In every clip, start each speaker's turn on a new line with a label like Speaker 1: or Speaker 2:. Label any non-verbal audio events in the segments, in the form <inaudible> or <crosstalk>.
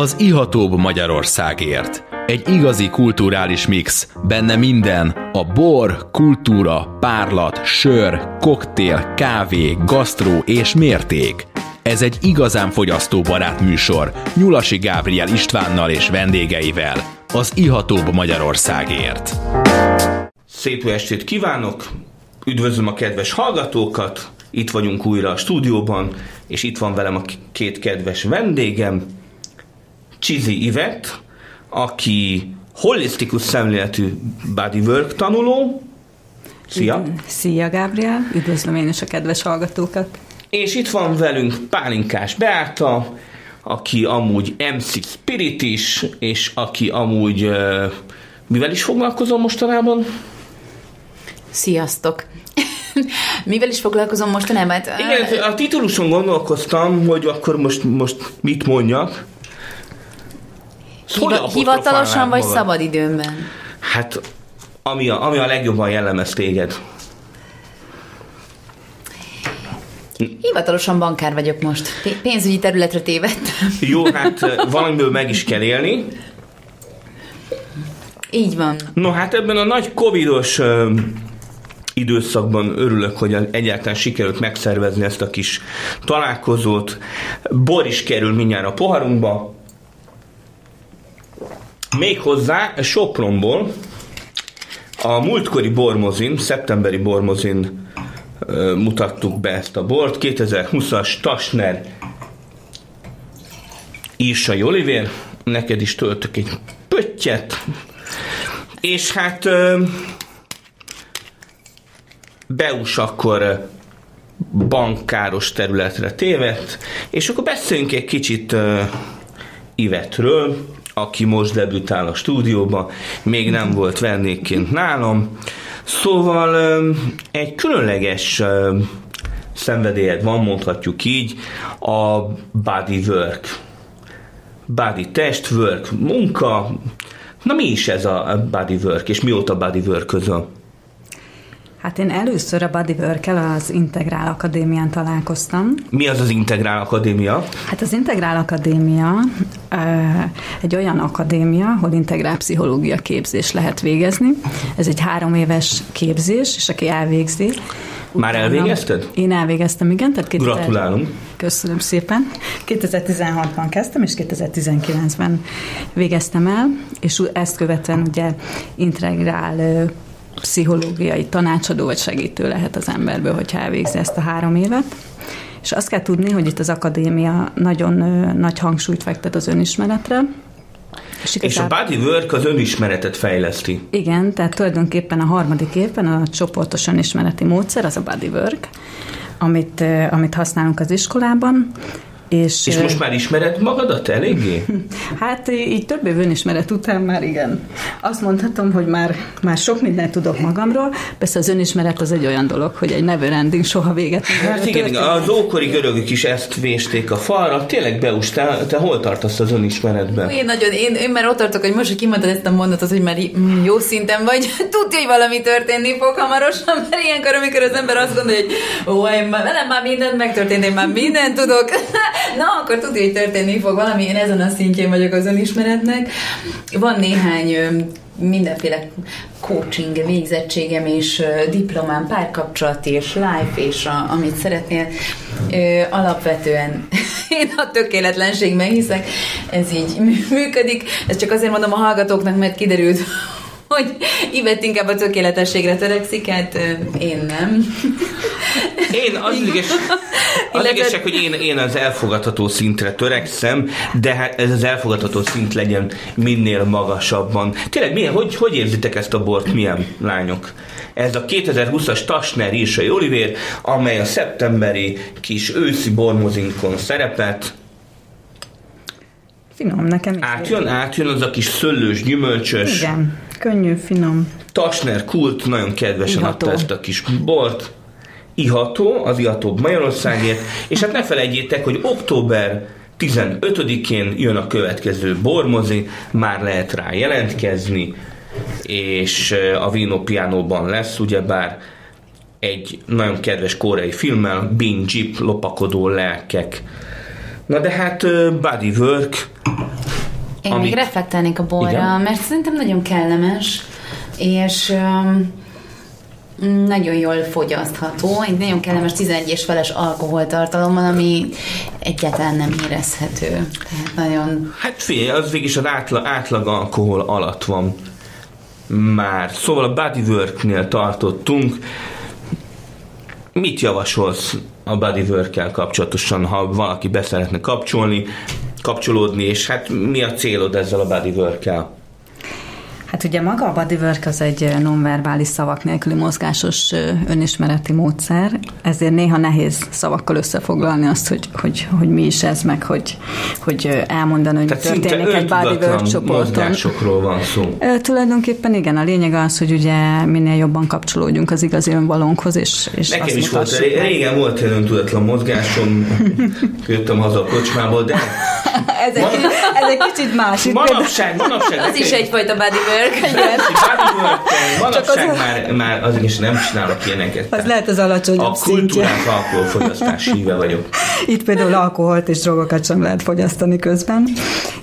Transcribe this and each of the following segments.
Speaker 1: az ihatóbb Magyarországért. Egy igazi kulturális mix, benne minden, a bor, kultúra, párlat, sör, koktél, kávé, gasztró és mérték. Ez egy igazán fogyasztóbarát műsor, Nyulasi Gábriel Istvánnal és vendégeivel, az ihatóbb Magyarországért.
Speaker 2: Szép estét kívánok! Üdvözlöm a kedves hallgatókat! Itt vagyunk újra a stúdióban, és itt van velem a két kedves vendégem, Csizi Ivet, aki holisztikus szemléletű bodywork tanuló. Szia!
Speaker 3: Szia, Gábriel! Üdvözlöm én is a kedves hallgatókat!
Speaker 2: És itt van velünk Pálinkás Beáta, aki amúgy MC Spirit is, és aki amúgy mivel is foglalkozom mostanában?
Speaker 4: Sziasztok! <laughs> Mivel is foglalkozom mostanában? Hát,
Speaker 2: Igen, a tituluson gondolkoztam, hogy akkor most, most mit mondjak.
Speaker 4: Hiva, hivatalosan vagy szabad szabadidőmben?
Speaker 2: Hát, ami a, ami a legjobban jellemez téged.
Speaker 4: Hivatalosan bankár vagyok most. Pénzügyi területre tévedtem.
Speaker 2: Jó, hát valamiből meg is kell élni.
Speaker 4: Így van.
Speaker 2: No, hát ebben a nagy covidos időszakban örülök, hogy egyáltalán sikerült megszervezni ezt a kis találkozót. Bor is kerül mindjárt a poharunkba. Méghozzá Sopronból a múltkori bormozin, szeptemberi bormozin mutattuk be ezt a bort. 2020-as Tasner Írsai Olivér, neked is töltök egy pöttyet, és hát Beus akkor bankáros területre tévedt, és akkor beszéljünk egy kicsit Ivetről, aki most debütál a stúdióba, még nem volt vendégként nálam. Szóval egy különleges szenvedélyed van, mondhatjuk így, a body work. Body test work, munka. Na mi is ez a body work, és mióta body work közül?
Speaker 3: Hát én először a bodywork az Integrál Akadémián találkoztam.
Speaker 2: Mi az az Integrál Akadémia?
Speaker 3: Hát az Integrál Akadémia egy olyan akadémia, ahol integrál pszichológia képzés lehet végezni. Ez egy három éves képzés, és aki elvégzi,
Speaker 2: már elvégezted?
Speaker 3: Én elvégeztem, igen. Tehát
Speaker 2: 2000... Gratulálunk.
Speaker 3: Köszönöm szépen. 2016-ban kezdtem, és 2019-ben végeztem el, és ezt követően ugye integrál pszichológiai tanácsadó vagy segítő lehet az emberből, hogyha elvégzi ezt a három évet. És azt kell tudni, hogy itt az akadémia nagyon nagy hangsúlyt fektet az önismeretre,
Speaker 2: és, és a bodywork az önismeretet fejleszti.
Speaker 3: Igen, tehát tulajdonképpen a harmadik évben a csoportos önismereti módszer az a bodywork, amit, amit használunk az iskolában,
Speaker 2: és, és most már ismered magadat eléggé? <laughs>
Speaker 3: Hát így több év önismeret után már igen. Azt mondhatom, hogy már, már sok mindent tudok magamról. Persze az önismeret az egy olyan dolog, hogy egy never ending, soha véget
Speaker 2: nem Hát igen, igen, az ókori görögök is ezt vésték a falra. Tényleg Beus, te, te hol tartasz az önismeretben?
Speaker 4: Én nagyon, én, én már ott tartok, hogy most, hogy kimondtad ezt a mondatot, hogy már jó szinten vagy, <laughs> tudja, hogy valami történni fog hamarosan, mert ilyenkor, amikor az ember azt gondolja, hogy ó, én már, velem már mindent megtörtént, én már mindent tudok, <laughs> na, akkor tudja, hogy történni fog valami, én ezen a szintjén vagyok az önismeretnek. Van néhány mindenféle coaching végzettségem és diplomám, párkapcsolati és life és a, amit szeretnél. Alapvetően <laughs> én a tökéletlenségben hiszek, ez így működik. Ez csak azért mondom a hallgatóknak, mert kiderült, hogy Ivett inkább a tökéletességre törekszik, hát én nem.
Speaker 2: Én az ügyes, az ügyesek, hogy én, én az elfogadható szintre törekszem, de hát ez az elfogadható szint legyen minél magasabban. Tényleg, milyen, hogy, hogy érzitek ezt a bort, milyen lányok? Ez a 2020-as Tasner Írsai Olivér, amely a szeptemberi kis őszi bormozinkon szerepelt,
Speaker 3: Finom, nekem
Speaker 2: is. Átjön, átjön az a kis szöllős, gyümölcsös.
Speaker 3: Igen, könnyű, finom.
Speaker 2: Tasner Kult nagyon kedvesen Iható. adta ezt a kis bort. Iható, az Iható Magyarországért. És hát ne felejtjétek, hogy október 15-én jön a következő bormozi, már lehet rá jelentkezni, és a Vino Pianóban lesz, ugyebár egy nagyon kedves koreai filmmel, Bin Jeep, lopakodó lelkek Na de hát bodywork,
Speaker 4: Én
Speaker 2: Amit-
Speaker 4: még reflektálnék a borra,
Speaker 2: Igen.
Speaker 4: mert szerintem nagyon kellemes, és um, nagyon jól fogyasztható, egy nagyon kellemes 11 és feles alkoholtartalommal, ami egyáltalán nem érezhető. Tehát nagyon
Speaker 2: Hát figyelj, az végig is az átlag, átlag alkohol alatt van már. Szóval a bodywork-nél tartottunk. Mit javasolsz a bodywork-kel kapcsolatosan, ha valaki be szeretne kapcsolni, kapcsolódni, és hát mi a célod ezzel a bodywork-kel?
Speaker 3: Hát ugye maga a bodywork az egy nonverbális szavak nélküli mozgásos önismereti módszer, ezért néha nehéz szavakkal összefoglalni azt, hogy, hogy, hogy mi is ez, meg hogy, hogy elmondani, hogy
Speaker 2: Tehát
Speaker 3: történik egy bodywork csoporton.
Speaker 2: mozgásokról van szó.
Speaker 3: Ö, Tulajdonképpen igen, a lényeg az, hogy ugye minél jobban kapcsolódjunk az igazi önvalónkhoz, és, és
Speaker 2: Nekem is volt, régen volt egy öntudatlan mozgásom, <laughs> jöttem haza a kocsmából, de <laughs>
Speaker 3: Ez egy, ez egy kicsit más.
Speaker 2: Manapság, manapság...
Speaker 4: az is egyfajta bodywork.
Speaker 2: Manapság
Speaker 3: az-
Speaker 2: már, már azért is nem csinálok ilyeneket.
Speaker 3: Az lehet az alacsonyabb
Speaker 2: A kultúrák alkoholfogyasztás híve vagyok.
Speaker 3: Itt például alkoholt és drogokat sem lehet fogyasztani közben.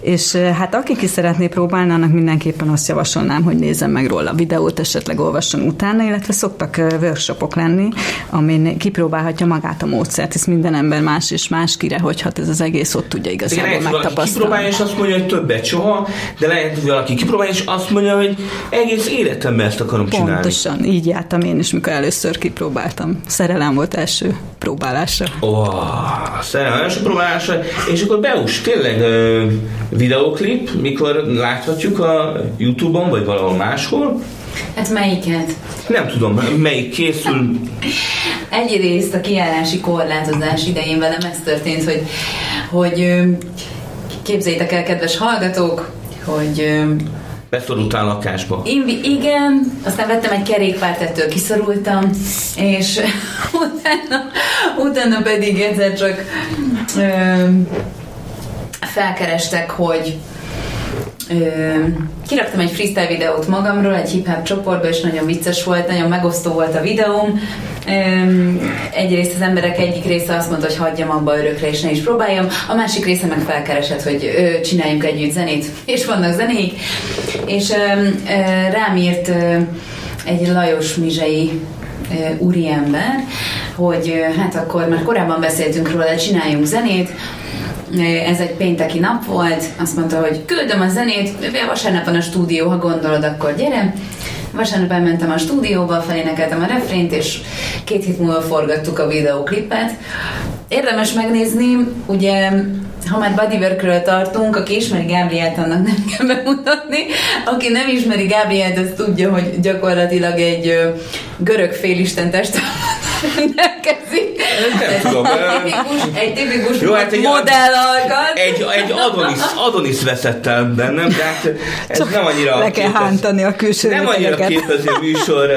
Speaker 3: És hát aki ki szeretné próbálni, annak mindenképpen azt javasolnám, hogy nézzen meg róla a videót, esetleg olvasson utána, illetve szoktak workshopok lenni, amin kipróbálhatja magát a módszert, hisz minden ember más és más kire, hogy hat ez az egész ott tudja
Speaker 2: Igen,
Speaker 3: igazából
Speaker 2: valaki
Speaker 3: megtapasztalni.
Speaker 2: kipróbálja, és azt mondja, hogy többet soha, de lehet, hogy valaki kipróbálja, és azt mondja, hogy egész életemben ezt akarom csinálni.
Speaker 3: Pontosan, így jártam én is, mikor először kipróbáltam. Szerelem volt első próbálásra.
Speaker 2: Ó, oh, szerelmes a próbálásra. És akkor Beus, tényleg ö, videoklip, mikor láthatjuk a Youtube-on, vagy valahol máshol?
Speaker 4: Hát melyiket?
Speaker 2: Nem tudom, melyik készül.
Speaker 4: Egyrészt a kiállási korlátozás idején velem ez történt, hogy, hogy képzeljétek el, kedves hallgatók, hogy
Speaker 2: Beszorultál lakásba.
Speaker 4: Invi, igen, aztán vettem egy kerékpárt, ettől kiszorultam, és <laughs> utána, utána pedig egyszer csak ö, felkerestek, hogy Ö, kiraktam egy freestyle videót magamról egy hip-hop csoportba, és nagyon vicces volt, nagyon megosztó volt a videóm. Ö, egyrészt az emberek egyik része azt mondta, hogy hagyjam abba örökre, és ne is próbáljam, a másik része meg felkeresett, hogy ö, csináljunk együtt zenét, és vannak zenék, és ö, rám írt egy Lajos Mizsei úriember, hogy hát akkor már korábban beszéltünk róla, csináljunk zenét, ez egy pénteki nap volt, azt mondta, hogy küldöm a zenét, vasárnap van a stúdió, ha gondolod, akkor gyere. Vasárnap elmentem a stúdióba, felénekeltem a refrént, és két hét múlva forgattuk a videóklipet. Érdemes megnézni, ugye, ha már bodyworkről tartunk, aki ismeri Gábrielt, annak nem kell bemutatni. Aki nem ismeri Gábrielt, az tudja, hogy gyakorlatilag egy görög félisten testállat rendelkezik.
Speaker 2: Nem tudom,
Speaker 4: Egy tipikus, egy tipikus
Speaker 2: Jó, hát egy-. Egy, egy Adonis, Adonis veszett el bennem, de hát ez nem annyira
Speaker 3: Le kell
Speaker 2: képez-
Speaker 3: hántani a külső
Speaker 2: nem annyira képezi a műsor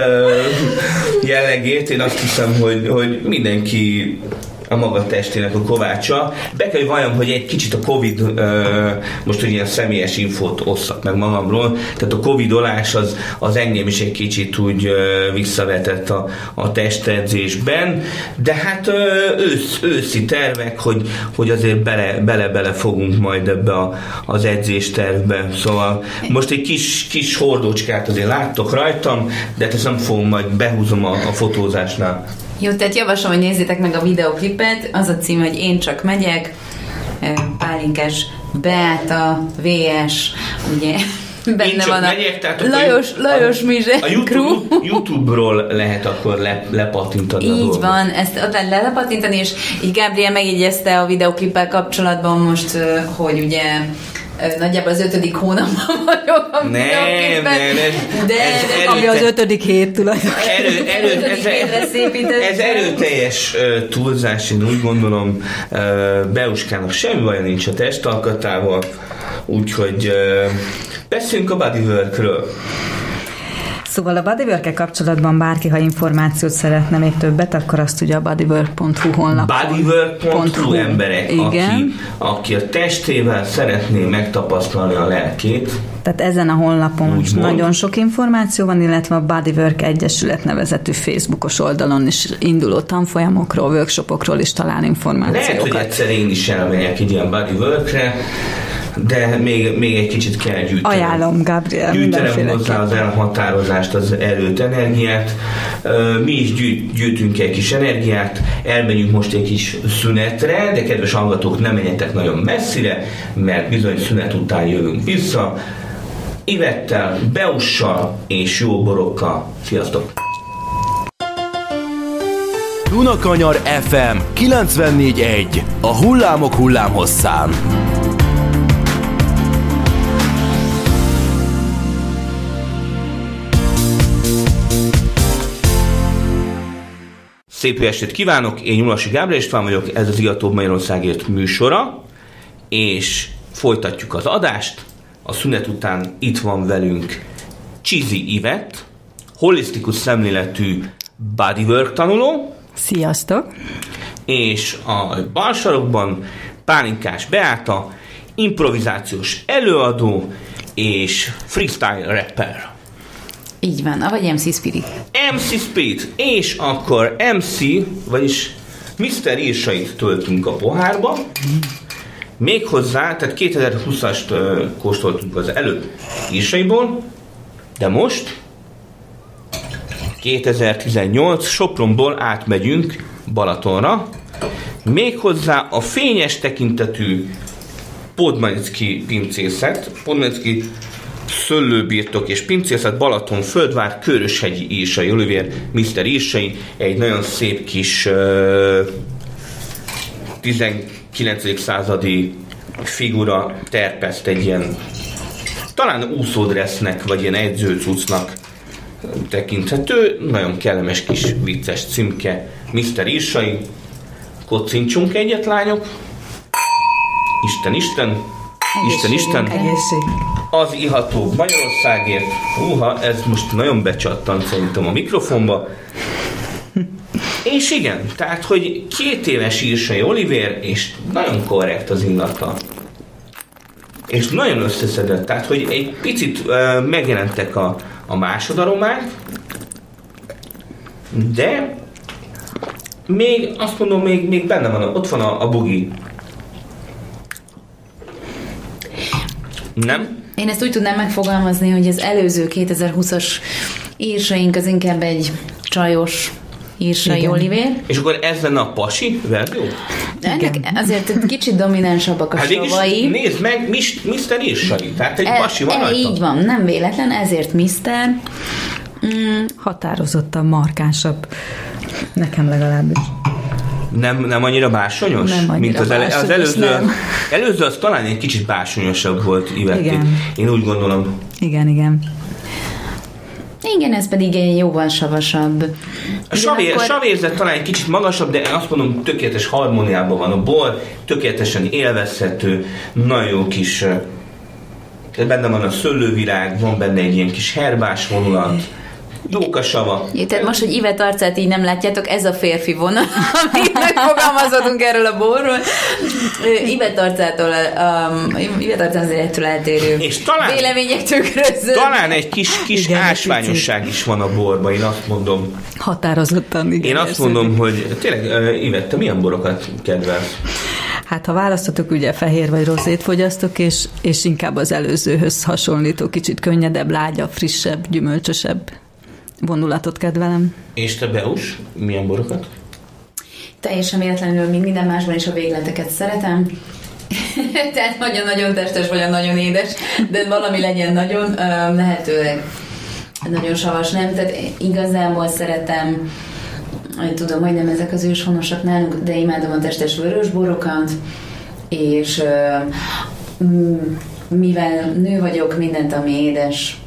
Speaker 2: jellegét, én azt hiszem, hogy, hogy mindenki a maga testének a kovácsa. Be kell, hogy valljam, hogy egy kicsit a Covid, most hogy ilyen személyes infót osszak meg magamról, tehát a Covidolás az, az engem is egy kicsit úgy visszavetett a, a testedzésben, de hát ősz, őszi tervek, hogy, hogy azért bele, bele-bele fogunk majd ebbe a, az edzéstervbe. Szóval most egy kis, kis hordócskát azért láttok rajtam, de ezt nem fogom, majd behúzom a, a fotózásnál.
Speaker 4: Jó, tehát javaslom, hogy nézzétek meg a videoklipet. Az a cím, hogy Én csak megyek. Pálinkás Beáta, VS, ugye <laughs> benne
Speaker 2: Én
Speaker 4: van a
Speaker 2: megyek, tehát
Speaker 4: Lajos,
Speaker 2: a-
Speaker 4: Lajos Mizse
Speaker 2: A. YouTube, <laughs> YouTube-ról lehet akkor le, lepattintani a
Speaker 4: Így
Speaker 2: dolgot.
Speaker 4: van, ezt ott lehet lelepatintani, és így Gabriel megjegyezte a videoklippel kapcsolatban most, hogy ugye nagyjából az ötödik hónapban <laughs> vagyok
Speaker 2: Nem, nem, ez-
Speaker 4: de
Speaker 2: ez
Speaker 3: Ami az ötödik hét tulajdonképpen.
Speaker 2: Erő, erő, ez, ez erőteljes túlzás, én úgy gondolom, Beuskának semmi baja nincs a testalkatával, úgyhogy beszéljünk a bodyworkről.
Speaker 3: Szóval a bodywork kapcsolatban bárki, ha információt szeretne még többet, akkor azt ugye a bodywork.hu honlapon.
Speaker 2: Bodywork.hu emberek,
Speaker 3: Igen.
Speaker 2: aki, aki a testével szeretné megtapasztalni a lelkét,
Speaker 3: Tehát ezen a honlapon
Speaker 2: Úgy mond.
Speaker 3: nagyon sok információ van, illetve a Bodywork Egyesület nevezetű Facebookos oldalon is induló tanfolyamokról, workshopokról is talál
Speaker 2: Lehet, hogy
Speaker 3: információkat.
Speaker 2: egyszer én is elmegyek egy ilyen bodyworkre, de még, még egy kicsit kell gyűjtenem.
Speaker 3: Ajánlom, Gabriel,
Speaker 2: Gyűjtenem hozzá az elhatározást, az erőt, energiát. Mi is gyűjt, gyűjtünk egy kis energiát, elmegyünk most egy kis szünetre, de kedves hallgatók, nem menjetek nagyon messzire, mert bizony szünet után jövünk vissza. Ivettel, Beussal és jó borokkal. Sziasztok!
Speaker 1: Dunakanyar FM 94.1 A hullámok hullámhosszán.
Speaker 2: Szép jó estét kívánok, én Nyulasi Gábor István vagyok, ez az Iatóbb Magyarországért műsora, és folytatjuk az adást. A szünet után itt van velünk Csizi Ivet, holisztikus szemléletű bodywork tanuló,
Speaker 3: Sziasztok!
Speaker 2: és a bal sarokban Pálinkás Beáta, improvizációs előadó és freestyle rapper.
Speaker 4: Így van, avagy MC Spirit.
Speaker 2: MC Speed, és akkor MC, vagyis Mr. Írsait töltünk a pohárba. Méghozzá, tehát 2020-ast ö, kóstoltunk az előbb írsaiból, de most 2018 Sopronból átmegyünk Balatonra, méghozzá a fényes tekintetű Podmanicki pincészet, Podmanicki szőlőbirtok és pincészet Balaton, Földvár, Köröshegyi Írsai, Olivier Mr. Írsai, egy nagyon szép kis uh, 19. századi figura terpeszt egy ilyen talán úszódressznek, vagy ilyen edzőcucnak tekinthető, nagyon kellemes kis vicces címke Mr. Írsai. Kocincsunk egyet, lányok. Isten, Isten. Isten, Isten.
Speaker 3: Egészség!
Speaker 2: Az iható Magyarországért. Húha, ez most nagyon becsattant szerintem a mikrofonba. És igen, tehát, hogy két éves írsai Oliver, és nagyon korrekt az illata. És nagyon összeszedett, tehát, hogy egy picit uh, megjelentek a, a másodalomák, de még azt mondom, még, még benne van, ott van a, a bugi. Nem?
Speaker 4: Én ezt úgy tudnám megfogalmazni, hogy az előző 2020-as írsaink az inkább egy csajos írsai
Speaker 3: Igen.
Speaker 4: Oliver.
Speaker 2: És akkor ez lenne a pasi verzió?
Speaker 4: Ennek azért egy kicsit dominánsabbak a
Speaker 2: Hát
Speaker 4: savai.
Speaker 2: nézd meg, mis, Mr. Írsai. Tehát egy
Speaker 4: E-
Speaker 2: pasi van
Speaker 4: e,
Speaker 2: rajta.
Speaker 4: Így van, nem véletlen, ezért Mr. Mm,
Speaker 3: Határozottan markánsabb. Nekem legalábbis.
Speaker 2: Nem, nem annyira básonyos?
Speaker 3: Nem annyira
Speaker 2: mint az, ele, az előző.
Speaker 3: nem. <laughs>
Speaker 2: Előző az talán egy kicsit básonyosabb volt Ivetti.
Speaker 3: Igen.
Speaker 2: Én úgy gondolom.
Speaker 3: Igen, igen.
Speaker 4: igen, ez pedig egy jóval savasabb.
Speaker 2: A savér,
Speaker 4: Ugyanakkor-
Speaker 2: savérzet talán egy kicsit magasabb, de én azt mondom, tökéletes harmóniában van a bor, tökéletesen élvezhető, nagyon jó kis eh, benne van a szőlővirág, van benne egy ilyen kis herbás vonulat, jók a sava.
Speaker 4: Ja, Tehát most, hogy Ivet arcát így nem látjátok, ez a férfi vonal, <laughs> amit <laughs> megfogalmazhatunk erről a borról. Ivet arcától, um, Ivet arcán azért ettől eltérő
Speaker 2: És talán-
Speaker 4: vélemények tükröző.
Speaker 2: Talán egy kis, kis
Speaker 3: Igen,
Speaker 2: ásványosság is van a borban, én azt mondom.
Speaker 3: Határozottan, igen.
Speaker 2: Én azt mondom, hogy tényleg, uh, Ivette, milyen borokat kedvelsz?
Speaker 3: Hát ha választotok, ugye fehér vagy rozét fogyasztok, és, és inkább az előzőhöz hasonlító, kicsit könnyedebb, lágyabb, frissebb, gyümölcsösebb vonulatot kedvelem.
Speaker 2: És te, Beus, milyen borokat?
Speaker 4: Teljesen véletlenül, mint minden másban is a végleteket szeretem. <laughs> Tehát nagyon-nagyon testes, vagy nagyon édes, de valami legyen nagyon, lehetőleg nagyon savas, nem? Tehát igazából szeretem, hogy tudom, hogy nem ezek az őshonosak nálunk, de imádom a testes vörös borokat, és mivel nő vagyok, mindent, ami édes.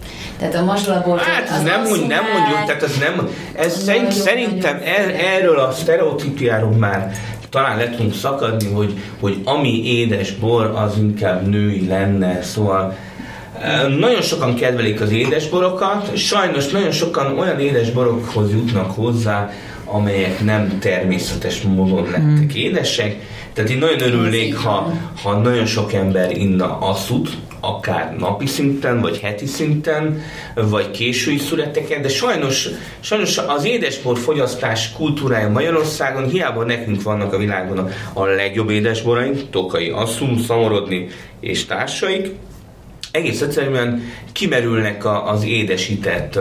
Speaker 4: Tehát a mazsolabort...
Speaker 2: Hát ez nem, mond, nem mondjuk, tehát ez nem, ez
Speaker 4: Az
Speaker 2: szerint, szerintem er, erről a sztereotípiáról már talán le tudunk szakadni, hogy, hogy ami édes bor, az inkább női lenne, szóval eh, nagyon sokan kedvelik az édesborokat, sajnos nagyon sokan olyan édesborokhoz jutnak hozzá, amelyek nem természetes módon lettek hmm. édesek. Tehát én nagyon örülnék, ha, ha nagyon sok ember inna asszut, akár napi szinten, vagy heti szinten, vagy késői születeken, de sajnos, sajnos az édesbor fogyasztás kultúrája Magyarországon, hiába nekünk vannak a világon a, legjobb édesboraink, Tokai Asszum, Szamorodni és társaik, egész egyszerűen kimerülnek a, az édesített,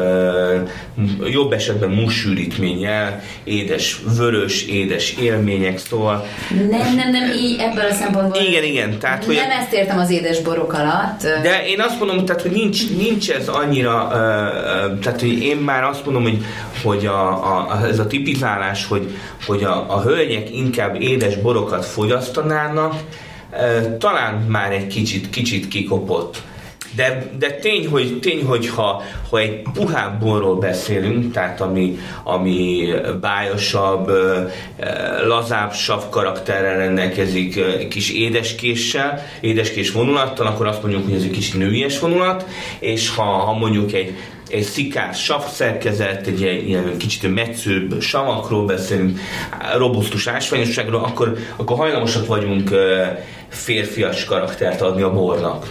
Speaker 2: jobb esetben mussűrítménnyel, édes vörös, édes élmények, szóval...
Speaker 4: Nem, nem, nem, így ebből a szempontból...
Speaker 2: Igen, igen. Tehát,
Speaker 4: hogy nem ezt értem az édes borok alatt.
Speaker 2: De én azt mondom, tehát, hogy nincs, nincs ez annyira, tehát, hogy én már azt mondom, hogy, hogy a, a, ez a tipizálás, hogy, hogy a, a hölgyek inkább édes borokat fogyasztanának, talán már egy kicsit, kicsit kikopott. De, de tény, hogy, tény, hogy ha, ha egy puhább borról beszélünk, tehát ami, ami bájosabb, lazább sav karakterrel rendelkezik, kis édeskéssel, édeskés vonulattal, akkor azt mondjuk, hogy ez egy kis nőies vonulat, és ha, ha mondjuk egy egy szikás sav szerkezet, egy ilyen kicsit metszőbb savakról beszélünk, robusztus ásványosságról, akkor, akkor hajlamosak vagyunk férfias karaktert adni a bornak.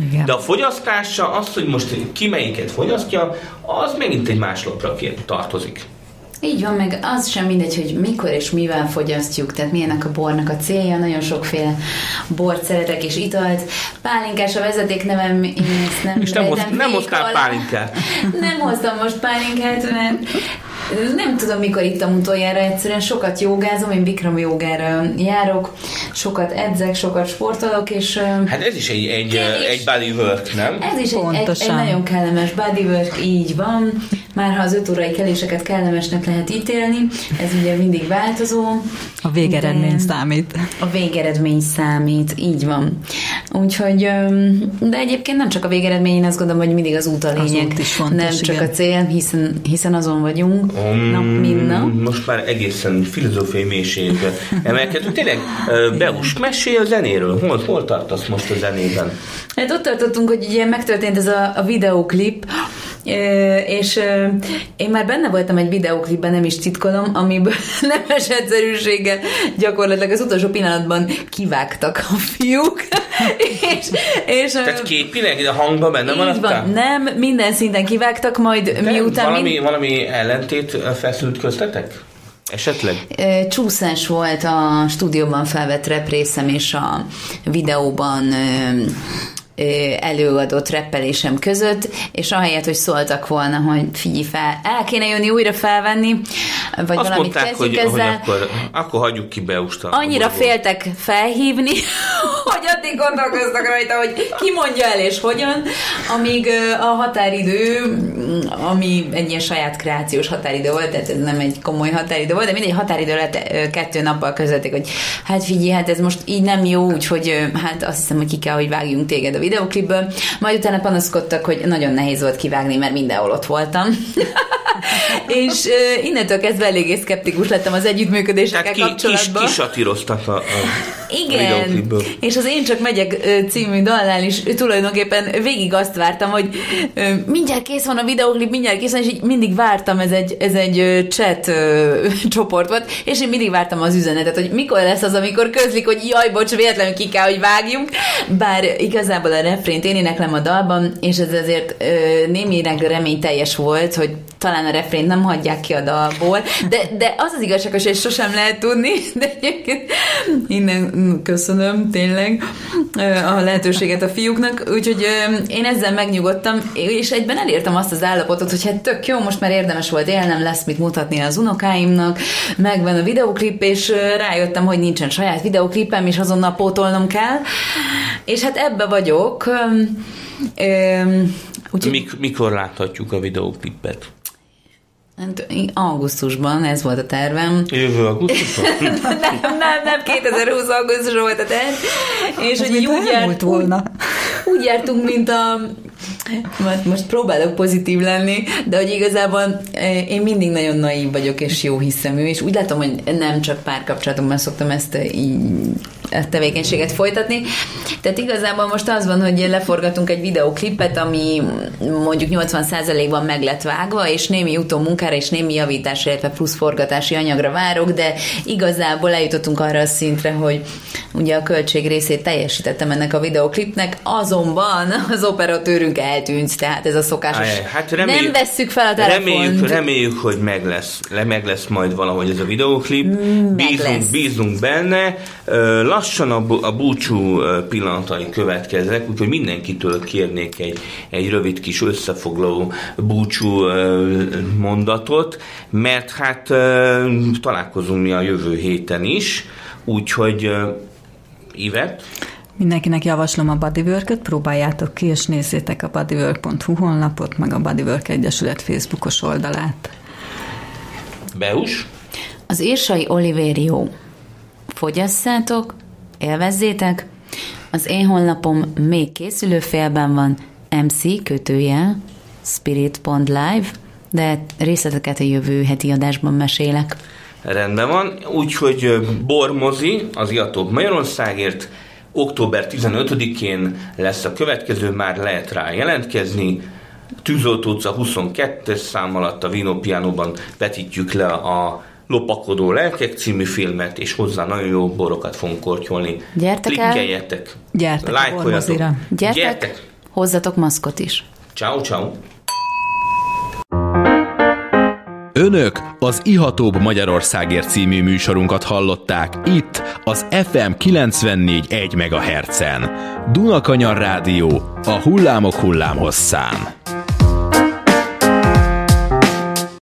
Speaker 2: Igen. De a fogyasztása, az, hogy most ki melyiket fogyasztja, az megint egy más lapra tartozik.
Speaker 4: Így van, meg az sem mindegy, hogy mikor és mivel fogyasztjuk, tehát milyenek a bornak a célja, nagyon sokféle bort szeretek és italt. Pálinkás a vezeték nevem, én ezt nem
Speaker 2: És nem, hoz, nem hoztál pálinkát.
Speaker 4: Nem hoztam most pálinkát, mert nem tudom, mikor ittam utoljára, egyszerűen sokat jogázom, én Bikram jogára járok, sokat edzek, sokat sportolok, és...
Speaker 2: Hát ez is egy, egy, egy bodywork, nem?
Speaker 4: Ez is egy, egy, egy nagyon kellemes bodywork, így van. Már ha az öt órai keléseket kellemesnek lehet ítélni, ez ugye mindig változó.
Speaker 3: A végeredmény számít.
Speaker 4: A végeredmény számít, így van. Úgyhogy, de egyébként nem csak a végeredmény, én azt gondolom, hogy mindig az út a lényeg. Az út is fontos, nem csak igen. a cél, hiszen, hiszen azon vagyunk nap, mint nap.
Speaker 2: Most már egészen filozófiai mélységbe emelkedünk. Tényleg, Beus, mesélj a zenéről. Hol, hol tartasz most a zenében?
Speaker 4: Hát ott tartottunk, hogy ugye megtörtént ez a, a videóklip, és én már benne voltam egy videóklipben, nem is titkolom, amiből <laughs> nemes egyszerűséggel gyakorlatilag az utolsó pillanatban kivágtak a fiúk. <laughs>
Speaker 2: és, és, Tehát képileg a hangban benne maradtál?
Speaker 4: Nem, minden szinten kivágtak, majd De miután...
Speaker 2: Valami, mind... valami ellentét feszült köztetek? Esetleg?
Speaker 4: Csúszás volt a stúdióban felvett représzem és a videóban előadott reppelésem között, és ahelyett, hogy szóltak volna, hogy figyelj fel, el kéne jönni újra felvenni, vagy Azt valamit mondták,
Speaker 2: hogy, ezzel. hogy akkor, akkor hagyjuk ki Beusta.
Speaker 4: Annyira féltek felhívni, <laughs> hogy addig gondolkoztak rajta, hogy ki mondja el és hogyan, amíg a határidő, ami egy ilyen saját kreációs határidő volt, tehát ez nem egy komoly határidő volt, de mindegy határidő lett kettő nappal közötték, hogy hát figyelj, hát ez most így nem jó, úgyhogy hát azt hiszem, hogy ki kell, hogy vágjunk téged a videoklipből, majd utána panaszkodtak, hogy nagyon nehéz volt kivágni, mert mindenhol ott voltam. <laughs> és uh, innentől kezdve eléggé szkeptikus lettem az együttműködésekkel kapcsolatban.
Speaker 2: Kis, kisatíroztak a, a
Speaker 4: Igen, és az Én csak megyek című dallál is tulajdonképpen végig azt vártam, hogy mindjárt kész van a videoklip, mindjárt kész van, és így mindig vártam, ez egy, ez egy chat <laughs> csoport volt, és én mindig vártam az üzenetet, hogy mikor lesz az, amikor közlik, hogy jaj, bocs, véletlenül ki kell, hogy vágjunk, bár igazából a refrént én éneklem a dalban, és ez azért némileg reményteljes volt, hogy talán a refrént nem hagyják ki a dalból, de, de az az igazságos, hogy sosem lehet tudni, de egyébként innen köszönöm tényleg a lehetőséget a fiúknak, úgyhogy én ezzel megnyugodtam, és egyben elértem azt az állapotot, hogy hát tök jó, most már érdemes volt élnem, lesz mit mutatni az unokáimnak, megvan a videoklip, és rájöttem, hogy nincsen saját videoklipem, és azonnal pótolnom kell, és hát ebbe vagyok.
Speaker 2: Úgyhogy... Mik, mikor láthatjuk a videóklipet?
Speaker 4: Hát, augusztusban ez volt a tervem.
Speaker 2: Jövő augusztusban? <laughs>
Speaker 4: nem, nem, nem, 2020 augusztusban volt a terv. És hogy úgy, járt, volna. Úgy, <laughs> úgy jártunk, mint a most próbálok pozitív lenni, de hogy igazából eh, én mindig nagyon naív vagyok, és jó hiszemű, és úgy látom, hogy nem csak párkapcsolatomban szoktam ezt így a tevékenységet folytatni. Tehát igazából most az van, hogy leforgatunk egy videoklipet, ami mondjuk 80%-ban meg lett vágva, és némi utómunkára és némi javításra, illetve plusz forgatási anyagra várok, de igazából eljutottunk arra a szintre, hogy ugye a költség részét teljesítettem ennek a videoklipnek, azonban az operatőrünk eltűnt, tehát ez a szokásos.
Speaker 2: Hát reméljük,
Speaker 4: nem vesszük fel a telefont.
Speaker 2: Reméljük, reméljük hogy meg lesz, le, meg lesz majd valahogy ez a videoklip.
Speaker 4: Meg
Speaker 2: Bízunk, bízunk benne. Ö, Lassan a, a búcsú pillanatai következnek, úgyhogy mindenkitől kérnék egy, egy rövid kis összefoglaló búcsú mondatot, mert hát találkozunk mi a jövő héten is, úgyhogy Ivet,
Speaker 3: Mindenkinek javaslom a Bodywork-öt, próbáljátok ki, és nézzétek a bodywork.hu honlapot, meg a Bodywork Egyesület Facebookos oldalát.
Speaker 2: Beus,
Speaker 4: Az Érsai Olivério. Fogyasszátok, élvezzétek. Az én honlapom még készülő félben van, MC kötője, spirit.live, de részleteket a jövő heti adásban mesélek.
Speaker 2: Rendben van, úgyhogy Bormozi, az Iatóbb Magyarországért október 15-én lesz a következő, már lehet rá jelentkezni. Tűzolt utca 22-es szám alatt a Vino Pianoban vetítjük le a Lopakodó lelkek című filmet, és hozzá nagyon jó borokat fogunk kortyolni.
Speaker 4: Gyertek el.
Speaker 2: Klikkeljetek.
Speaker 3: Gyertek
Speaker 2: Lájkoljatok.
Speaker 3: Bormozira.
Speaker 4: Gyertek,
Speaker 2: Gyertek.
Speaker 4: hozzatok maszkot is.
Speaker 2: Ciao, ciao.
Speaker 1: Önök az Ihatóbb Magyarországért című műsorunkat hallották itt az FM 94.1 MHz-en. Dunakanyar Rádió a hullámok hullámhosszán.